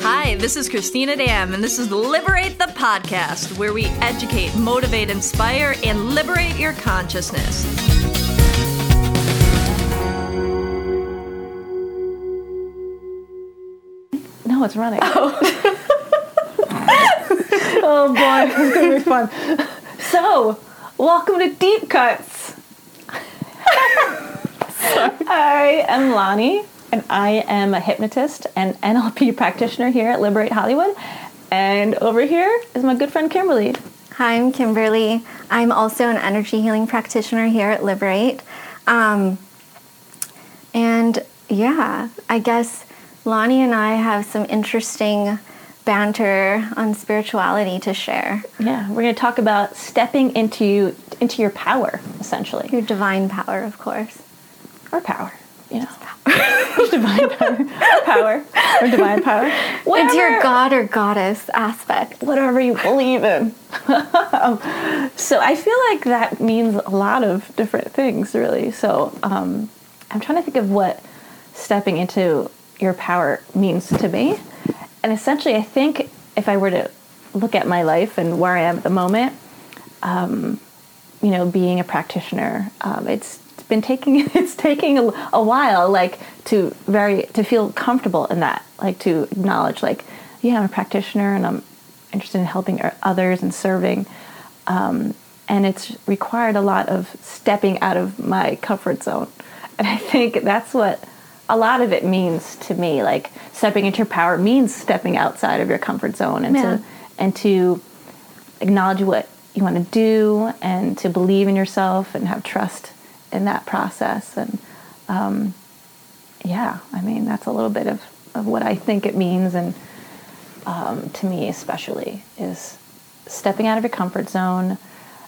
Hi, this is Christina Dam, and this is Liberate the Podcast, where we educate, motivate, inspire, and liberate your consciousness. No, it's running. Oh, oh boy, it's gonna be fun. So, welcome to Deep Cuts. I am Lani, and I am a hypnotist and NLP practitioner here at Liberate Hollywood. And over here is my good friend Kimberlie. Hi, I'm Kimberlie. I'm also an energy healing practitioner here at Liberate. Um, and yeah, I guess Lani and I have some interesting banter on spirituality to share. Yeah, we're going to talk about stepping into into your power, essentially. Your divine power, of course. Or power, you know. divine power. Or power. Or divine power. Whatever. It's your god or goddess aspect. Whatever you believe in. so I feel like that means a lot of different things, really. So um, I'm trying to think of what stepping into your power means to me. And essentially, I think if I were to look at my life and where I am at the moment, um, you know, being a practitioner, um, it's been taking it's taking a, a, while, like to very to feel comfortable in that, like to acknowledge, like, yeah, I'm a practitioner and I'm interested in helping others and serving. Um, and it's required a lot of stepping out of my comfort zone, and I think that's what a lot of it means to me. Like stepping into your power means stepping outside of your comfort zone and yeah. to and to acknowledge what you want to do and to believe in yourself and have trust in that process. And um, yeah, I mean that's a little bit of, of what I think it means and um, to me especially is stepping out of your comfort zone,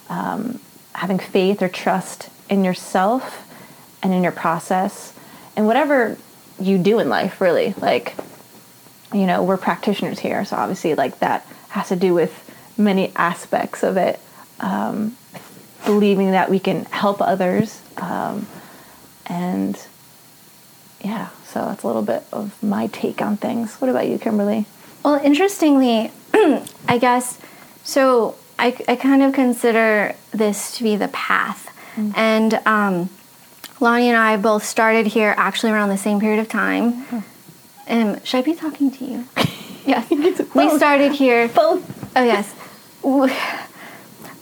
um, having faith or trust in yourself and in your process and whatever you do in life, really. Like, you know, we're practitioners here, so obviously, like, that has to do with many aspects of it. Um, believing that we can help others. Um, and yeah, so that's a little bit of my take on things. What about you, Kimberlie? Well, interestingly, I guess, so I, I kind of consider this to be the path. Mm-hmm. And um, Lani and I both started here actually around the same period of time. Mm-hmm. Um, should I be talking to you? yes. we started here. Both. Oh, yes.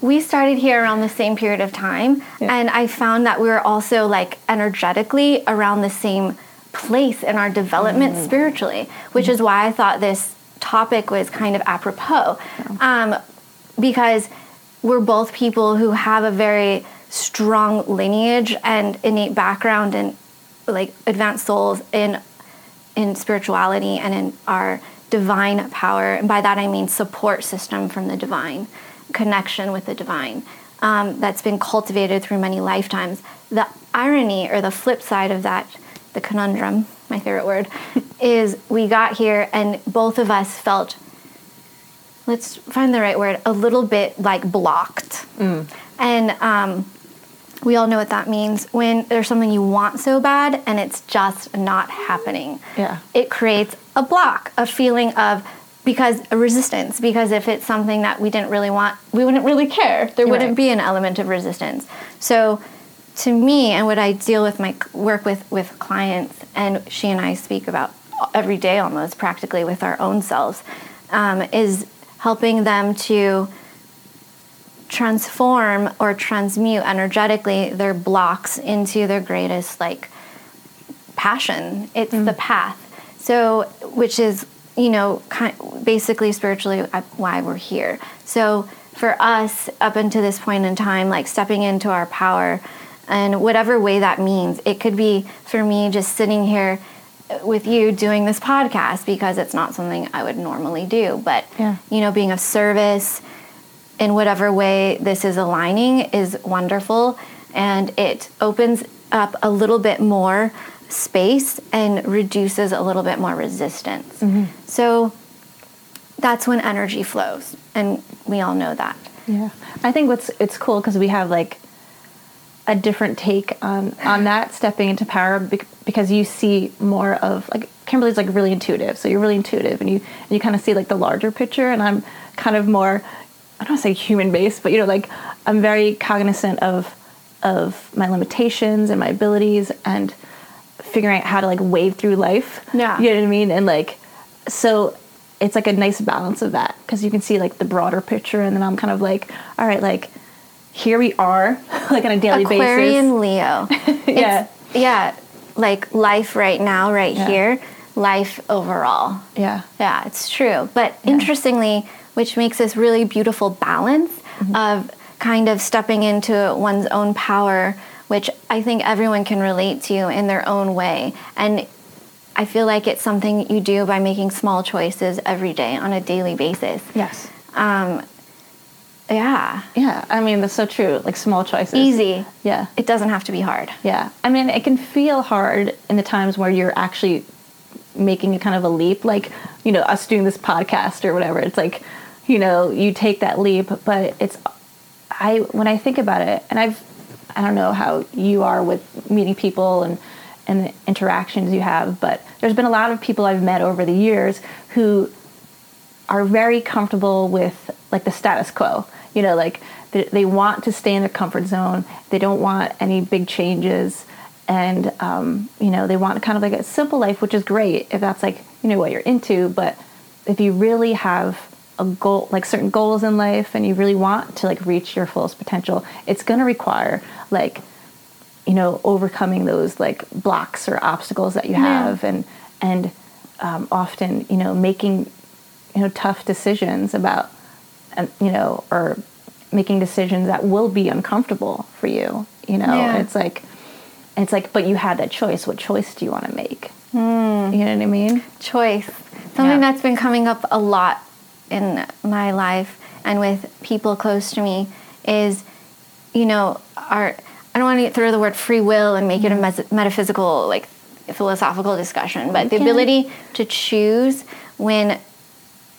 We started here around the same period of time. Yeah. And I found that we were also like energetically around the same place in our development mm. spiritually, which mm. is why I thought this topic was kind of apropos. Yeah. Um, because we're both people who have a very strong lineage and innate background and like advanced souls in in spirituality and in our divine power and by that i mean support system from the divine connection with the divine um, that's been cultivated through many lifetimes the irony or the flip side of that the conundrum my favorite word is we got here and both of us felt let's find the right word a little bit like blocked mm. and um, we all know what that means when there's something you want so bad and it's just not happening. Yeah. It creates a block, a feeling of because a resistance because if it's something that we didn't really want, we wouldn't really care. There wouldn't right. be an element of resistance. So to me and what I deal with my work with with clients and she and I speak about every day almost practically with our own selves um, is helping them to transform or transmute energetically their blocks into their greatest like passion it's mm. the path so which is you know kind basically spiritually uh, why we're here. So for us up until this point in time like stepping into our power and whatever way that means it could be for me just sitting here with you doing this podcast because it's not something I would normally do. But yeah. you know being of service in whatever way this is aligning is wonderful. And it opens up a little bit more space and reduces a little bit more resistance. Mm-hmm. So that's when energy flows and we all know that. Yeah. I think what's it's cool because we have like a different take on on that stepping into power because you see more of like Kimberlie's like really intuitive, so you're really intuitive, and you and you kind of see like the larger picture, and I'm kind of more I don't want to say human based, but you know, like I'm very cognizant of of my limitations and my abilities and figuring out how to like wade through life. Yeah. You know what I mean? And like so it's like a nice balance of that because you can see like the broader picture and then I'm kind of like, all right, like here we are like on a daily basis. Aquarian basis. Leo. Yeah. It's- yeah. Like life right now, right Yeah. here, life overall. Yeah. Yeah, it's true. But interestingly, which makes this really beautiful balance Mm-hmm. of kind of stepping into one's own power, which I think everyone can relate to in their own way. And I feel like it's something you do by making small choices every day on a daily basis. Yes. Um, yeah, Yeah. I mean, that's so true. Like small choices. easy. Yeah. It doesn't have to be hard. Yeah. I mean, it can feel hard in the times where you're actually making a kind of a leap, like, you know, us doing this podcast or whatever. It's like, you know, you take that leap, but it's, I, when I think about it, and I've, I don't know how you are with meeting people and, and the interactions you have, but there's been a lot of people I've met over the years who are very comfortable with like the status quo. You know, like they, they want to stay in their comfort zone. They don't want any big changes, and um, you know they want kind of like a simple life, which is great if that's like you know what you're into. But if you really have a goal, like certain goals in life, and you really want to like reach your fullest potential, it's going to require like you know overcoming those like blocks or obstacles that you have, and and um, often you know making you know tough decisions about and you know or making decisions that will be uncomfortable for you you know Yeah. it's like it's like but you had that choice what choice do you want to make you know what i mean choice. Something Yeah. that's been coming up a lot in my life and with people close to me is, you know, our. I don't want to throw the word free will and make it a mes- metaphysical, like philosophical discussion, but the ability to choose when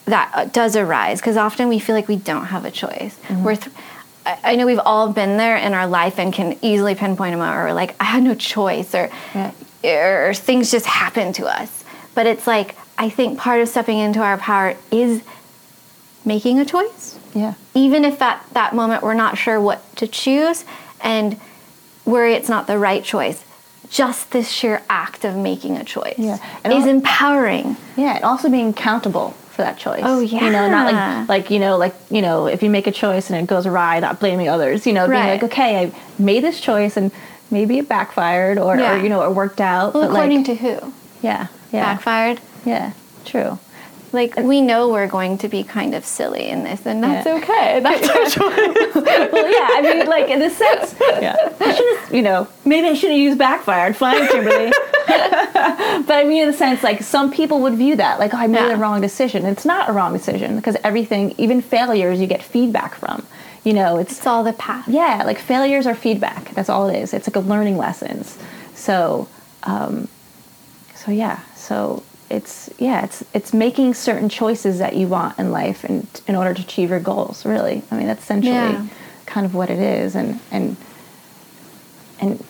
that uh, does arise, because often we feel like we don't have a choice. We're th- I know we've all been there in our life and can easily pinpoint a moment where we're like, I had no choice, or Yeah. or things just happen to us. But it's like, I think part of stepping into our power is making a choice. yeah Even if at that moment we're not sure what to choose and worry it's not the right choice. Just this sheer act of making a choice Yeah. And is al- empowering. yeah and also being accountable for that choice Oh, yeah. you know not like like you know like you know if you make a choice and it goes awry not blaming others you know being Right. like okay i made this choice and maybe it backfired or, Yeah. or you know it worked out Well, according like to who? yeah yeah Backfired? yeah true Like, we know we're going to be kind of silly in this, and that's Yeah. okay. That's our choice. well, yeah, I mean, like in a sense, yeah. I should have, you know, maybe I should have used backfired. Fine, Kimberlie. but I mean, in a sense, like some people would view that like, oh, I made Yeah. a wrong decision. It's not a wrong decision because everything, even failures, you get feedback from. You know, it's It's all the path. yeah, like failures are feedback. That's all it is. It's like a learning lessons. So, um, so yeah, so it's yeah, it's it's making certain choices that you want in life, and in order to achieve your goals. Really, I mean, that's essentially Yeah. kind of what it is, and and and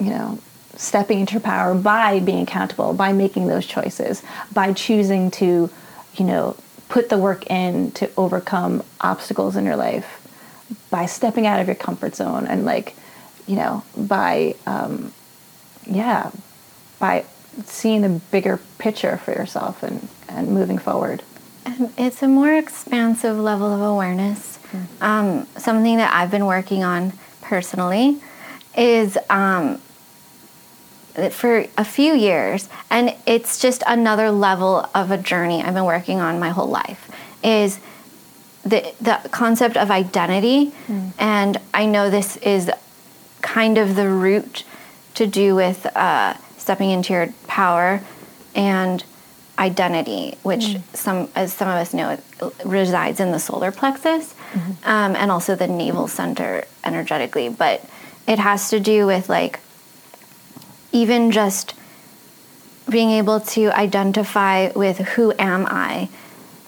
you know, stepping into your power by being accountable, by making those choices, by choosing to, you know, put the work in to overcome obstacles in your life, by stepping out of your comfort zone, and like, you know, by, um, yeah, by seeing the bigger picture for yourself and, and moving forward. And it's a more expansive level of awareness. Um, something that I've been working on personally is um, for a few years, and it's just another level of a journey I've been working on my whole life, is the, the concept of identity. And I know this is kind of the root to do with uh, stepping into your power and identity, which some, as some of us know, it resides in the solar plexus um, and also the navel center energetically. But it has to do with like even just being able to identify with who am I,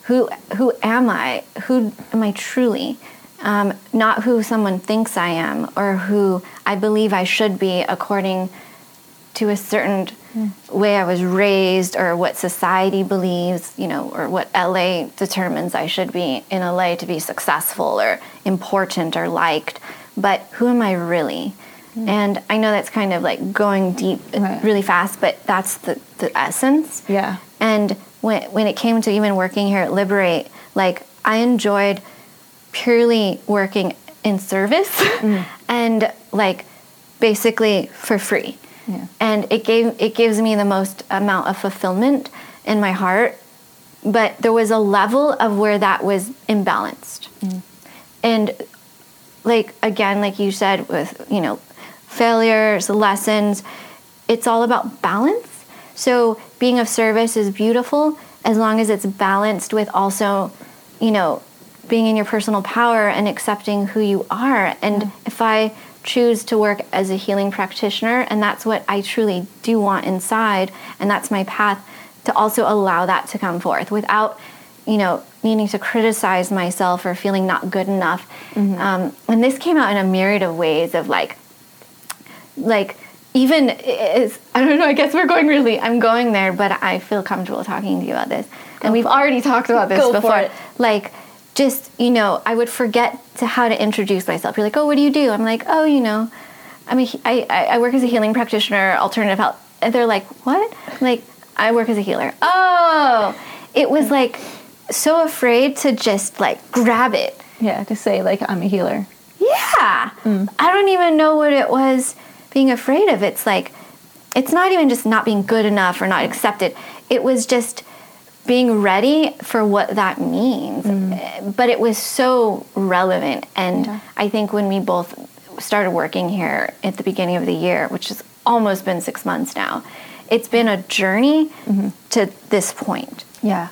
who who am I, who am I truly, um, not who someone thinks I am or who I believe I should be according to a certain hmm. way I was raised or what society believes, you know, or what LA determines I should be in LA to be successful or important or liked. But who am I really? Hmm. And I know that's kind of like going deep and Right. really fast, but that's the, the essence. Yeah. And when, when it came to even working here at Liberate, like I enjoyed purely working in service mm. and like basically for free. Yeah. And it gave it gives me the most amount of fulfillment in my heart. But there was a level of where that was imbalanced. Mm. And like again, like you said, with you know, failures, lessons, it's all about balance. So being of service is beautiful as long as it's balanced with also, you know, being in your personal power and accepting who you are. And mm. if I choose to work as a healing practitioner, and that's what I truly do want inside, and that's my path, to also allow that to come forth without, you know, needing to criticize myself or feeling not good enough. Um, and this came out in a myriad of ways of like, like even is I don't know. I guess we're going really. I'm going there, but I feel comfortable talking to you about this, and we've already talked about this Go for before. Like, just you know, I would forget to how to introduce myself. You're like, oh, what do you do? I'm like, oh, you know, I'm a, I, I I work as a healing practitioner, alternative health, and they're like, what? I'm like, I work as a healer. Oh, it was like so afraid to just like grab it. Yeah. To say like I'm a healer. Yeah. Mm. I don't even know what it was being afraid of. It's like, it's not even just not being good enough or not accepted. It was just being ready for what that means. Uh, But it was so relevant. And Yeah. I think when we both started working here at the beginning of the year, which has almost been six months now, it's been a journey to this point. Yeah.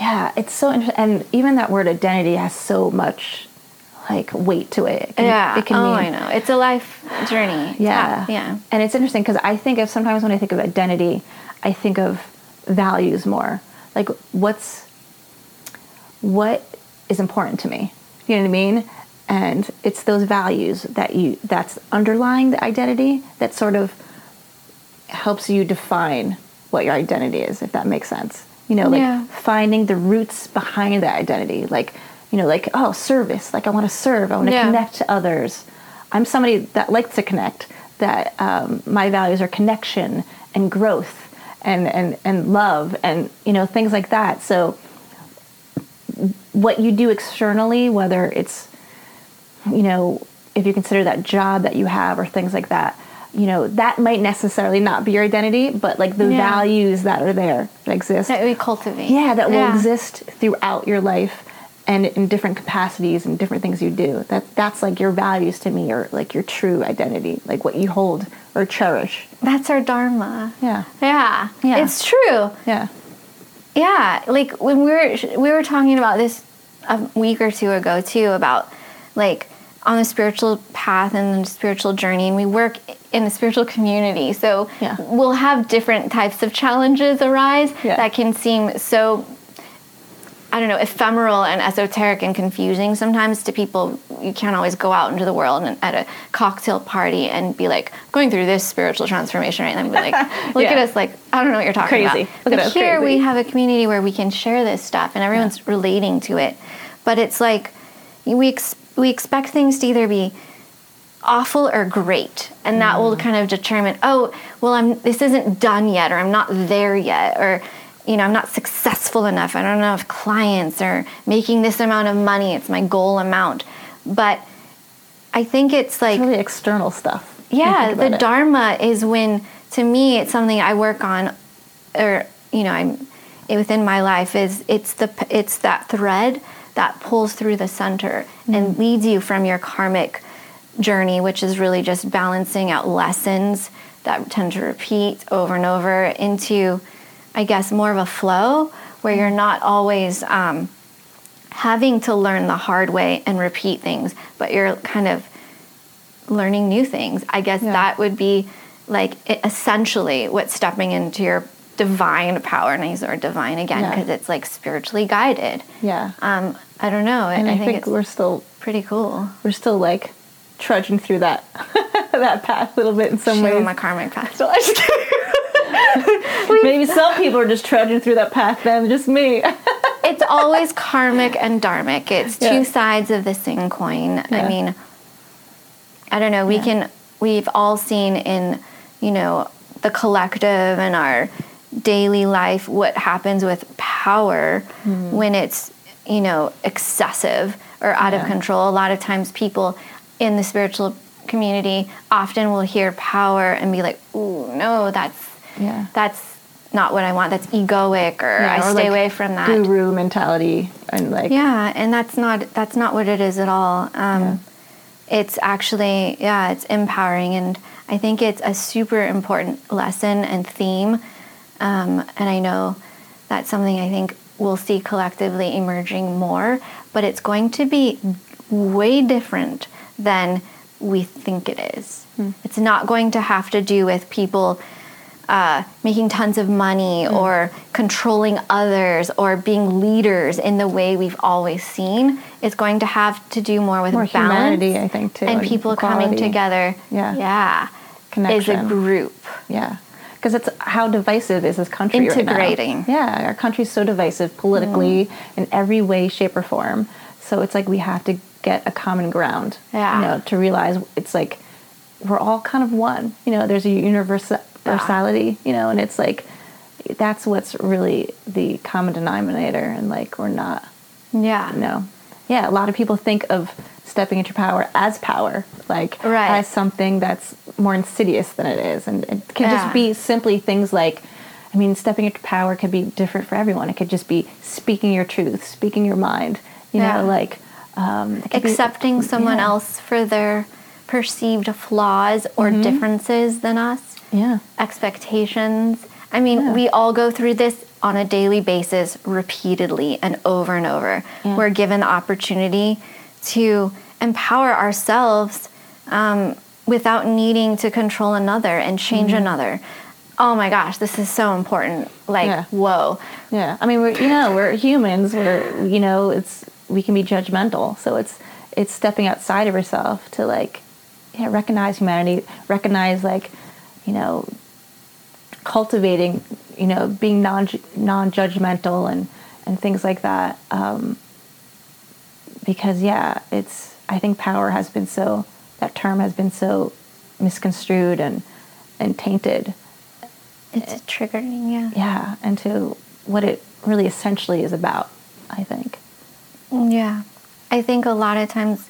Yeah. It's so interesting. And even that word identity has so much like weight to it. It can, Yeah. It can oh, mean, I know. It's a life journey. Yeah. Yeah. And it's interesting because I think of sometimes when I think of identity, I think of values more. Like what's what is important to me. You know what I mean? And it's those values that you that's underlying the identity that sort of helps you define what your identity is, if that makes sense. You know, like Yeah. finding the roots behind that identity. Like, you know, like, oh, service. Like, I want to serve. I want to Yeah. connect to others. I'm somebody that likes to connect, that um, my values are connection and growth and, and, and love and, you know, things like that. So, what you do externally, whether it's, you know, if you consider that job that you have or things like that, you know, that might necessarily not be your identity, but like the Yeah. values that are there that exist. That we cultivate. yeah, that will Yeah. exist throughout your life and in different capacities and different things you do. That that's like your values to me or like your true identity, like what you hold or cherish. That's our dharma. Yeah. Yeah. Yeah. It's true. Yeah. Yeah. Like when we were we were talking about this a week or two ago too about like on the spiritual path and the spiritual journey and we work in a spiritual community. So Yeah. we'll have different types of challenges arise Yeah. that can seem so I don't know, ephemeral and esoteric and confusing sometimes to people. You can't always go out into the world and at a cocktail party and be like going through this spiritual transformation right and be like, look Yeah. at us like I don't know what you're talking Crazy. about. Look but us, here crazy. we have a community where we can share this stuff and everyone's relating to it. But it's like we ex- we expect things to either be awful or great and that will mm. kind of determine oh well i'm this isn't done yet or i'm not there yet or you know i'm not successful enough i don't know if clients or making this amount of money it's my goal amount but i think it's like It's really external stuff. yeah the it. dharma is when to me it's something i work on or you know i'm within my life is it's the it's that thread that pulls through the center mm-hmm. and leads you from your karmic journey which is really just balancing out lessons that tend to repeat over and over into i guess more of a flow where you're not always um, having to learn the hard way and repeat things but you're kind of learning new things. I guess Yeah. that would be like essentially what stepping into your divine power, and I use the word divine again Yeah. because it's like spiritually guided. Yeah. Um, I don't know. And I, I think, think, it's we're still pretty cool. we're still like trudging through that. that path a little bit in some ways. on my karmic path. So I just- Maybe some people are just trudging through that path then, just me. it's always karmic and dharmic. It's Yeah. two sides of the same coin. Yeah. I mean, I don't know. We Yeah. can. We've all seen in, you know, the collective and our daily life what happens with power Hmm. when it's you know excessive or out of control. A lot of times, people in the spiritual community often will hear power and be like, "Ooh, no, that's Yeah. that's not what I want. That's egoic, or Yeah, I or stay like away from that." Guru mentality and like Yeah, and that's not that's not what it is at all. Um, It's actually yeah, it's empowering, and I think it's a super important lesson and theme. Um, and I know that's something I think we'll see collectively emerging more, but it's going to be way different than we think it is. It's not going to have to do with people uh, making tons of money or controlling others or being leaders in the way we've always seen. is going to have to do more with More balance humanity, I think, too, and and people coming together. Yeah. yeah, as a group. Yeah. Because it's how divisive is this country Integrating. right now. Yeah, our country's so divisive politically in every way, shape, or form. So it's like we have to get a common ground. Yeah. You know, to realize it's like we're all kind of one. You know, there's a universa- universality, you know, and it's like that's what's really the common denominator. And like we're not, Yeah, you know. Yeah, a lot of people think of stepping into power as power, like Right. as something that's more insidious than it is, and it can Yeah. just be simply things like, I mean, stepping into power could be different for everyone. It could just be speaking your truth, speaking your mind, you Yeah. know, like um, could be- accepting someone yeah. else for their perceived flaws or Mm-hmm. differences than us. Yeah, expectations. I mean, Yeah. we all go through this on a daily basis repeatedly and over and over. Yeah. We're given the opportunity to empower ourselves um, without needing to control another and change Mm-hmm. another. Oh my gosh, this is so important. Like, Yeah. whoa. yeah. I mean, we're you know we're humans. We're you know it's we can be judgmental, so it's it's stepping outside of yourself to like yeah recognize humanity, recognize like you know cultivating you know being non non judgmental and and things like that. Um, because yeah, it's I think power has been so that term has been so misconstrued and and tainted. It's triggering, yeah. Yeah, and to what it really essentially is about. I think. Yeah. I think a lot of times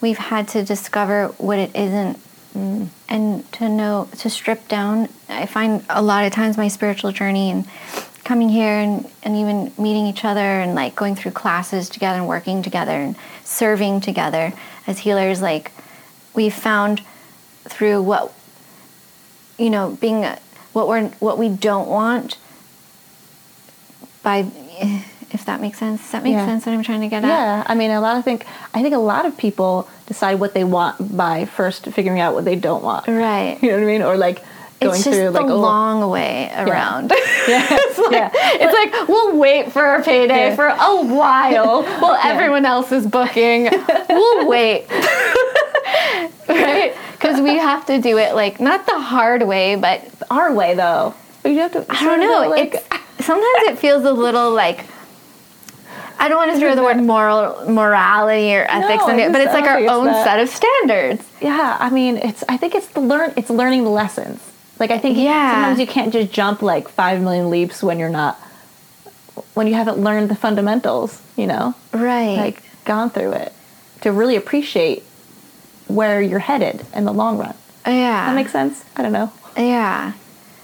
we've had to discover what it isn't and to know, to strip down. I find a lot of times my spiritual journey and coming here and, and even meeting each other and like going through classes together and working together and serving together as healers, like we've found through what, you know, being what we're, what we don't want by, if that makes sense. Does that make Yeah. sense what I'm trying to get at? Yeah, I mean, a lot of think I think a lot of people decide what they want by first figuring out what they don't want. Right. You know what I mean? Or like going it's just through like oh, long way around. yeah, yeah. it's like we'll wait for a payday Yeah. for a while while everyone else is booking. we'll wait. right? Because we have to do it like not the hard way, but our way though. You have to. I don't know. Like, it's sometimes it feels a little like I don't want to throw the word moral morality or ethics No, in it, but it's like our it's own that. set of standards. yeah, I mean, it's. I think it's the learn. It's learning the lessons. Like I think Yeah. sometimes you can't just jump like five million leaps when you're not. When you haven't learned the fundamentals, you know. Right. like gone through it to really appreciate where you're headed in the long run. yeah. That makes sense. I don't know. yeah.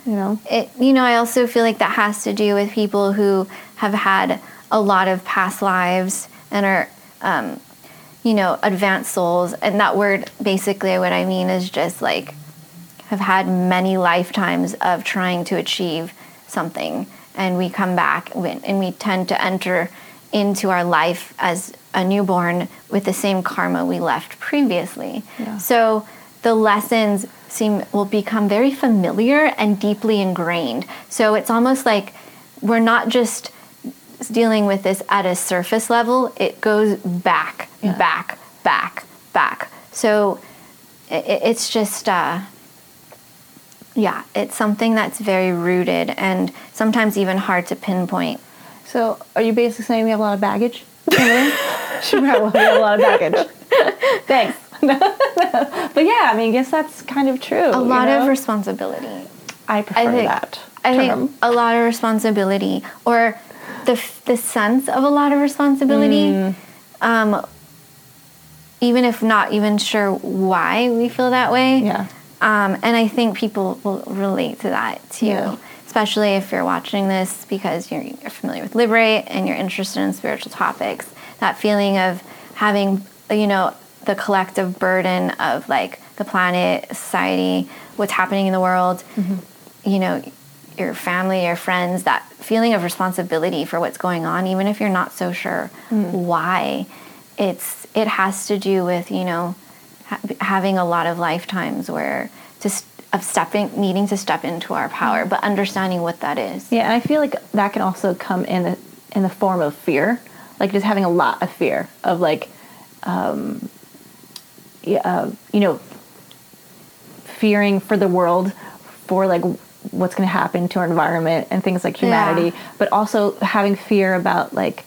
You know. it, you know, I also feel like that has to do with people who have had a lot of past lives and are, um, you know, advanced souls. And that word, basically, what I mean is just like have had many lifetimes of trying to achieve something. And we come back and we tend to enter into our life as a newborn with the same karma we left previously. Yeah. So the lessons seem will become very familiar and deeply ingrained. So it's almost like we're not just dealing with this at a surface level, it goes back, Yeah. back, back, back. So it, it's just uh, yeah, it's something that's very rooted and sometimes even hard to pinpoint. So, are you basically saying we have a lot of baggage? We have a lot of baggage? Thanks. but yeah, I mean, I guess that's kind of true. A lot know? of responsibility. I prefer I think, that. I think a lot of responsibility, or the the sense of a lot of responsibility. Mm. Um, even if not even sure why we feel that way. Yeah. Um, and I think people will relate to that too, yeah. especially if you're watching this because you're, you're familiar with Liberate and you're interested in spiritual topics. That feeling of having, you know, the collective burden of like the planet, society, what's happening in the world, mm-hmm. you know, your family, your friends, that feeling of responsibility for what's going on, even if you're not so sure mm. why. It's it has to do with you know ha- having a lot of lifetimes where just of stepping needing to step into our power, but understanding what that is. Yeah, and I feel like that can also come in the in the form of fear, like just having a lot of fear of like, um, yeah, uh, you know, fearing for the world, for like what's going to happen to our environment and things like humanity, yeah. but also having fear about like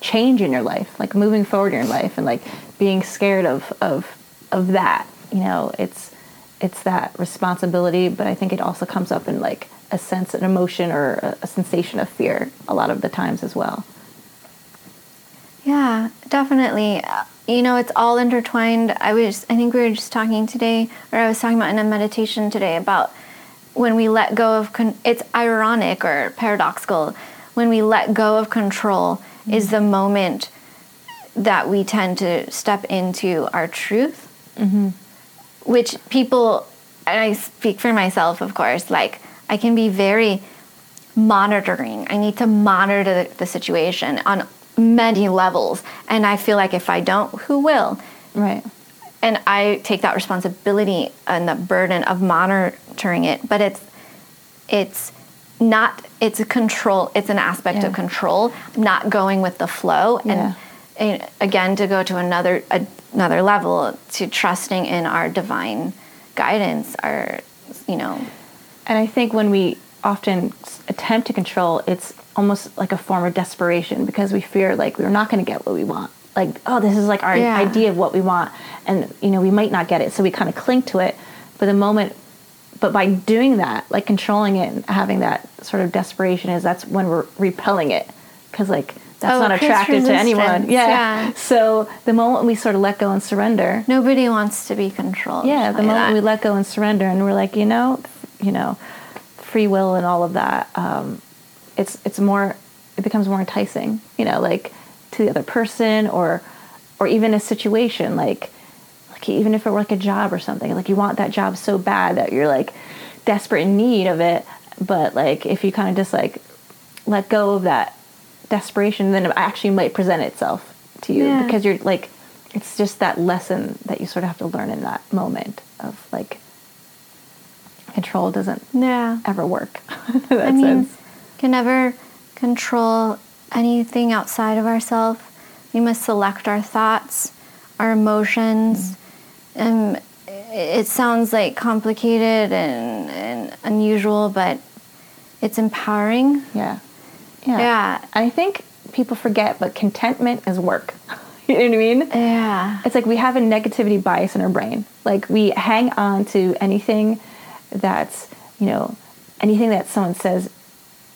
change in your life, like moving forward in your life, and like being scared of of of that. You know, it's it's that responsibility, but I think it also comes up in like a sense, an emotion, or a, a sensation of fear a lot of the times as well. Yeah, definitely. You know, it's all intertwined. I was, I think we were just talking today, or I was talking about in a meditation today about when we let go of, con- it's ironic or paradoxical. When we let go of control, mm-hmm. is the moment that we tend to step into our truth, mm-hmm. which people, and I speak for myself, of course, like I can be very monitoring. I need to monitor the, the situation on many levels. And I feel like if I don't, who will? Right. And I take that responsibility and the burden of monitoring it, but it's it's not it's a control it's an aspect yeah. of control not going with the flow yeah. and, and, again to go to another another level to trusting in our divine guidance our you know and i think when we often attempt to control it's almost like a form of desperation because we fear like we're not going to get what we want like oh this is like our yeah. idea of what we want and you know we might not get it so we kind of cling to it but the moment but by doing that like controlling it and having that sort of desperation is that's when we're repelling it because like that's oh, not attractive to anyone yeah. yeah. so the moment we sort of let go and surrender nobody wants to be controlled yeah the moment that. we let go and surrender and we're like you know you know free will and all of that um, it's it's more it becomes more enticing you know like to the other person or or even a situation like like even if it were like a job or something like you want that job so bad that you're like desperate in need of it but like if you kind of just like let go of that desperation then it actually might present itself to you yeah. because you're like it's just that lesson that you sort of have to learn in that moment of like control doesn't yeah. ever work I mean, sense. can never control anything outside of ourselves we must select our thoughts our emotions. Mm-hmm. and it sounds like complicated and, and unusual but it's empowering. Yeah. Yeah. Yeah. I think people forget but contentment is work. You know what i mean? Yeah. It's like we have a negativity bias in our brain. Like we hang on to anything that's you know anything that someone says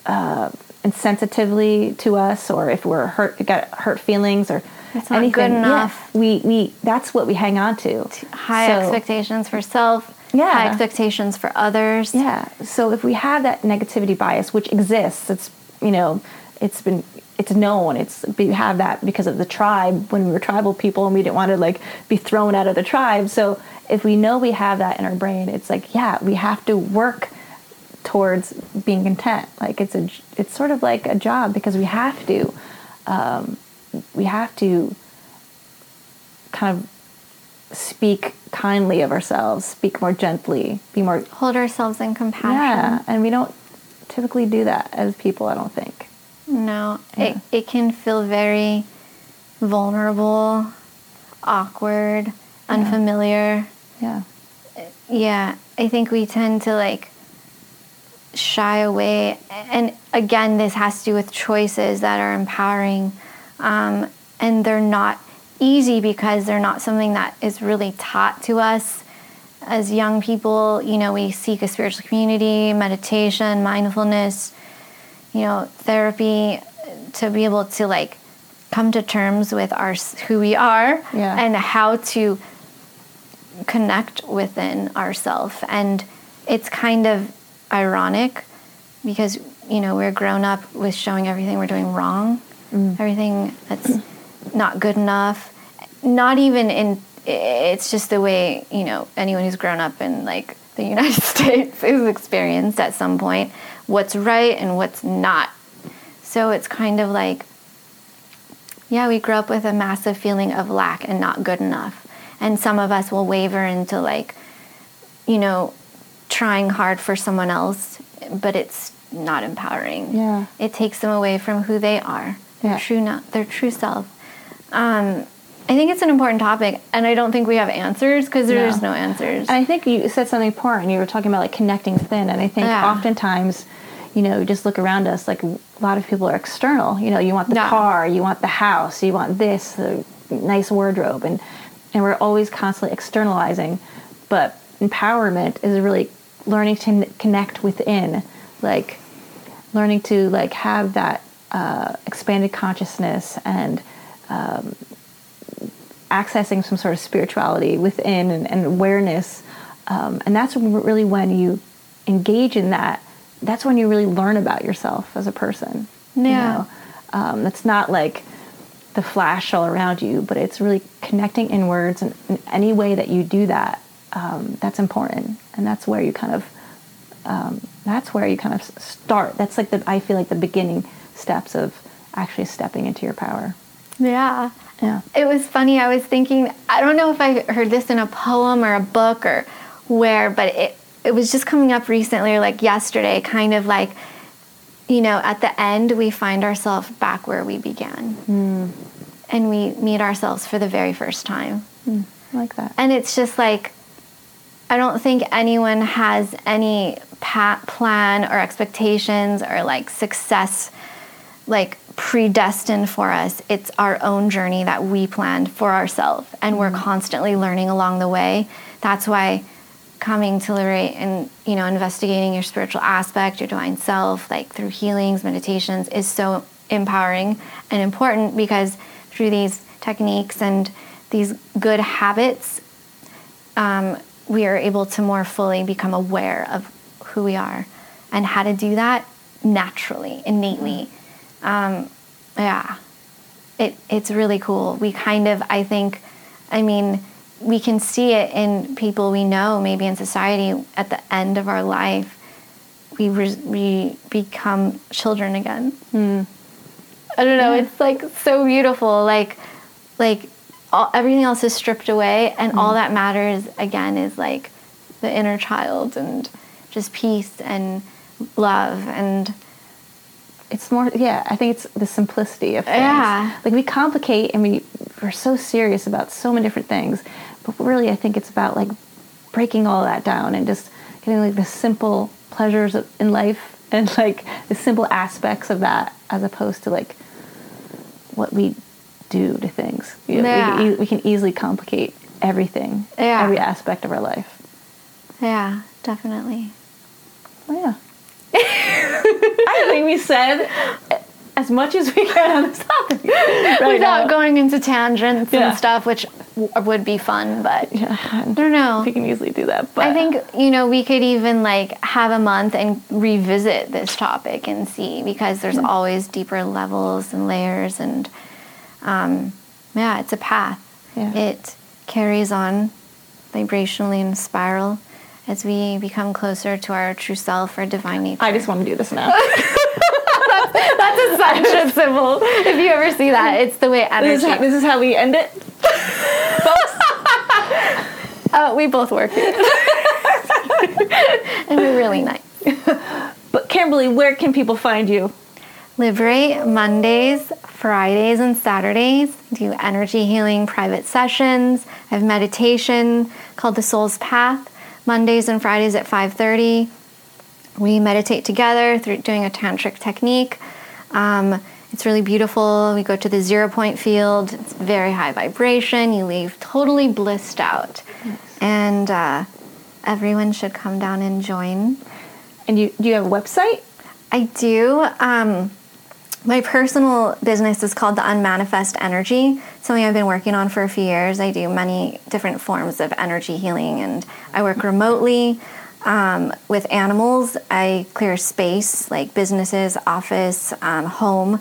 uh, insensitively to us or if we're hurt got hurt feelings or it's not anything. Good enough. yeah, we we that's what we hang on to. High so, expectations for self yeah. high expectations for others. Yeah. So if we have that negativity bias which exists it's you know it's been it's known it's we have that because of the tribe when we were tribal people and we didn't want to like be thrown out of the tribe. So if we know we have that in our brain it's like yeah we have to work towards being content. Like it's a, it's sort of like a job because we have to, um, we have to kind of speak kindly of ourselves, speak more gently, be more hold ourselves in compassion. Yeah, and we don't typically do that as people. I don't think. No, yeah. it it can feel very vulnerable, awkward, unfamiliar. Yeah. Yeah, I think we tend to like shy away. And again, this has to do with choices that are empowering. Um, and they're not easy because they're not something that is really taught to us as young people. You know, we seek a spiritual community, meditation, mindfulness, you know, therapy to be able to like come to terms with our who we are Yeah. and how to connect within ourselves and it's kind of ironic because you know we're grown up with showing everything we're doing wrong. Mm. Everything that's not good enough. Not even in it's just the way you know anyone who's grown up in like the united states is experienced at some point what's right and what's not. So it's kind of like yeah, we grew up with a massive feeling of lack and not good enough. And some of us will waver into like, you know, trying hard for someone else, but it's not empowering. Yeah. It takes them away from who they are, their Yeah. true not their true self. Um, I think it's an important topic, and I don't think we have answers because there's No. no answers. And I think you said something important. You were talking about like connecting within, and I think Yeah. oftentimes, you know, just look around us. Like a lot of people are external. You know, you want the Yeah. car, you want the house, you want this, the nice wardrobe, and and we're always constantly externalizing. But empowerment is really learning to n- connect within, like learning to like have that uh, expanded consciousness and accessing some sort of spirituality within and, and awareness. Um, and that's really when you engage in that, that's when you really learn about yourself as a person. you Yeah. know? Um, it's not like the flash all around you, but it's really connecting inwards. And in any way that you do that, um, that's important. And that's where you kind of, um, that's where you kind of start. That's like the, I feel like the beginning steps of actually stepping into your power. yeah. Yeah. It was funny. I was thinking, I don't know if I heard this in a poem or a book or where, but it, it was just coming up recently or like yesterday, kind of like, you know, at the end, we find ourselves back where we began. And we meet ourselves for the very first time. I like that. And it's just like, I don't think anyone has any pa- plan or expectations or like success like predestined for us. It's our own journey that we planned for ourselves and we're constantly learning along the way. That's why coming to liberate and you know investigating your spiritual aspect, your divine self like through healings, meditations is so empowering and important because through these techniques and these good habits um, we are able to more fully become aware of who we are and how to do that naturally, innately. Um, yeah, it, it's really cool. We kind of, I think, I mean, we can see it in people we know, maybe in society, at the end of our life, we, re- we become children again. I don't know. It's like so beautiful. Like, like all, everything else is stripped away, and all mm-hmm. that matters again is like the inner child and just peace and love and it's more yeah i think it's the simplicity of things Yeah. like we complicate and we we're so serious about so many different things but really i think it's about like breaking all that down and just getting like the simple pleasures of, in life and like the simple aspects of that as opposed to like what we do to things You know, Yeah. we, we can easily complicate everything Yeah. every aspect of our life yeah, definitely. Oh, yeah. I think we said as much as we can on this topic. Right Without now. going into tangents Yeah. and stuff, which w- would be fun, but Yeah, I don't know. we can easily do that. But I think you know we could even like have a month and revisit this topic and see because there's hmm. always deeper levels and layers and um, yeah, it's a path. Yeah. It carries on vibrationally in a spiral as we become closer to our true self, or divine nature. I just want to do this now. That's a sunshine symbol. If you ever see that, it's the way this, is energy. how, this is how we end it. Oh, we both work it. and we're really nice. But Kimberlie, where can people find you? Liberate Mondays, Fridays, and Saturdays. Do energy healing private sessions. I have meditation called the Soul's Path. Mondays and Fridays at 5:30. We meditate together through doing a tantric technique. Um, it's really beautiful. We go to the zero point field. It's very high vibration. You leave totally blissed out, yes. and uh, everyone should come down and join. And you do you have a website? I do. Um, my personal business is called the Unmanifest Energy, something I've been working on for a few years. I do many different forms of energy healing, and I work remotely um, with animals. I clear space like businesses, office, um, home,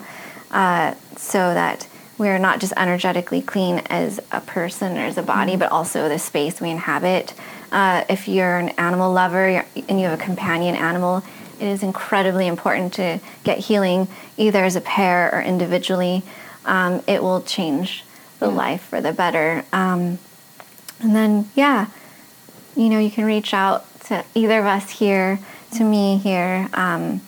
uh, so that we're not just energetically clean as a person or as a body, mm-hmm. but also the space we inhabit. Uh, if you're an animal lover and you have a companion animal, it is incredibly important to get healing either as a pair or individually. Um, it will change the yeah. life for the better. Um, and then, yeah, you know, you can reach out to either of us here, to me here. Um,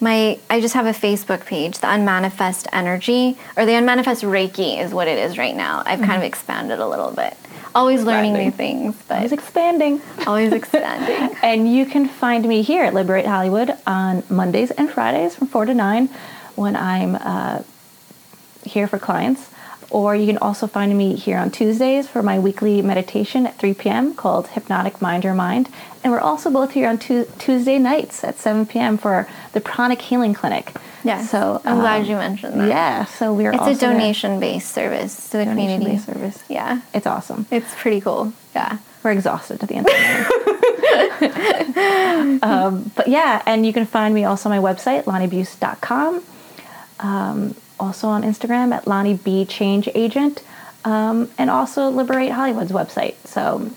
my I just have a Facebook page, the Unmanifest Energy or the Unmanifest Reiki is what it is right now. I've mm-hmm. kind of expanded a little bit always learning new things, but always expanding. Always expanding. and you can find me here at Liberate Hollywood on Mondays and Fridays from 4 to 9 when I'm uh, here for clients. Or you can also find me here on Tuesdays for my weekly meditation at 3 p.m. called Hypnotic Mind Your Mind. And we're also both here on tu- Tuesday nights at 7 p.m. for the Pranic Healing Clinic. Yeah. So I'm um, glad you mentioned that. Yeah. So we're it's a donation based service to the community. service. Yeah. It's awesome. It's pretty cool. Yeah. We're exhausted at the end of the night. um, but yeah, and you can find me also on my website, lanibuess.com. Um, also on Instagram at Lani B Change Agent, um, and also Liberate Hollywood's website. So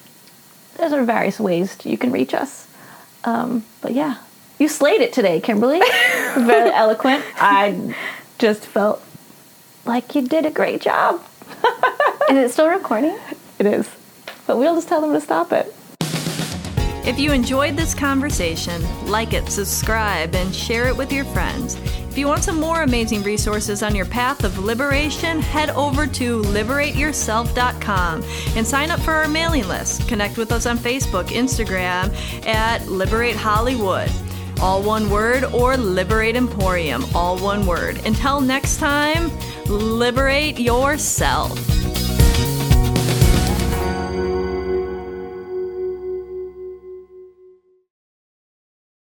those are various ways you can reach us. Um, but yeah, you slayed it today, Kimberlie. Very eloquent. I just felt like you did a great job. is it still recording? It is. But we'll just tell them to stop it. If you enjoyed this conversation, like it, subscribe, and share it with your friends. If you want some more amazing resources on your path of liberation, head over to liberateyourself.com and sign up for our mailing list. Connect with us on Facebook, Instagram at Liberate Hollywood. All one word, or Liberate Emporium, all one word. Until next time, liberate yourself.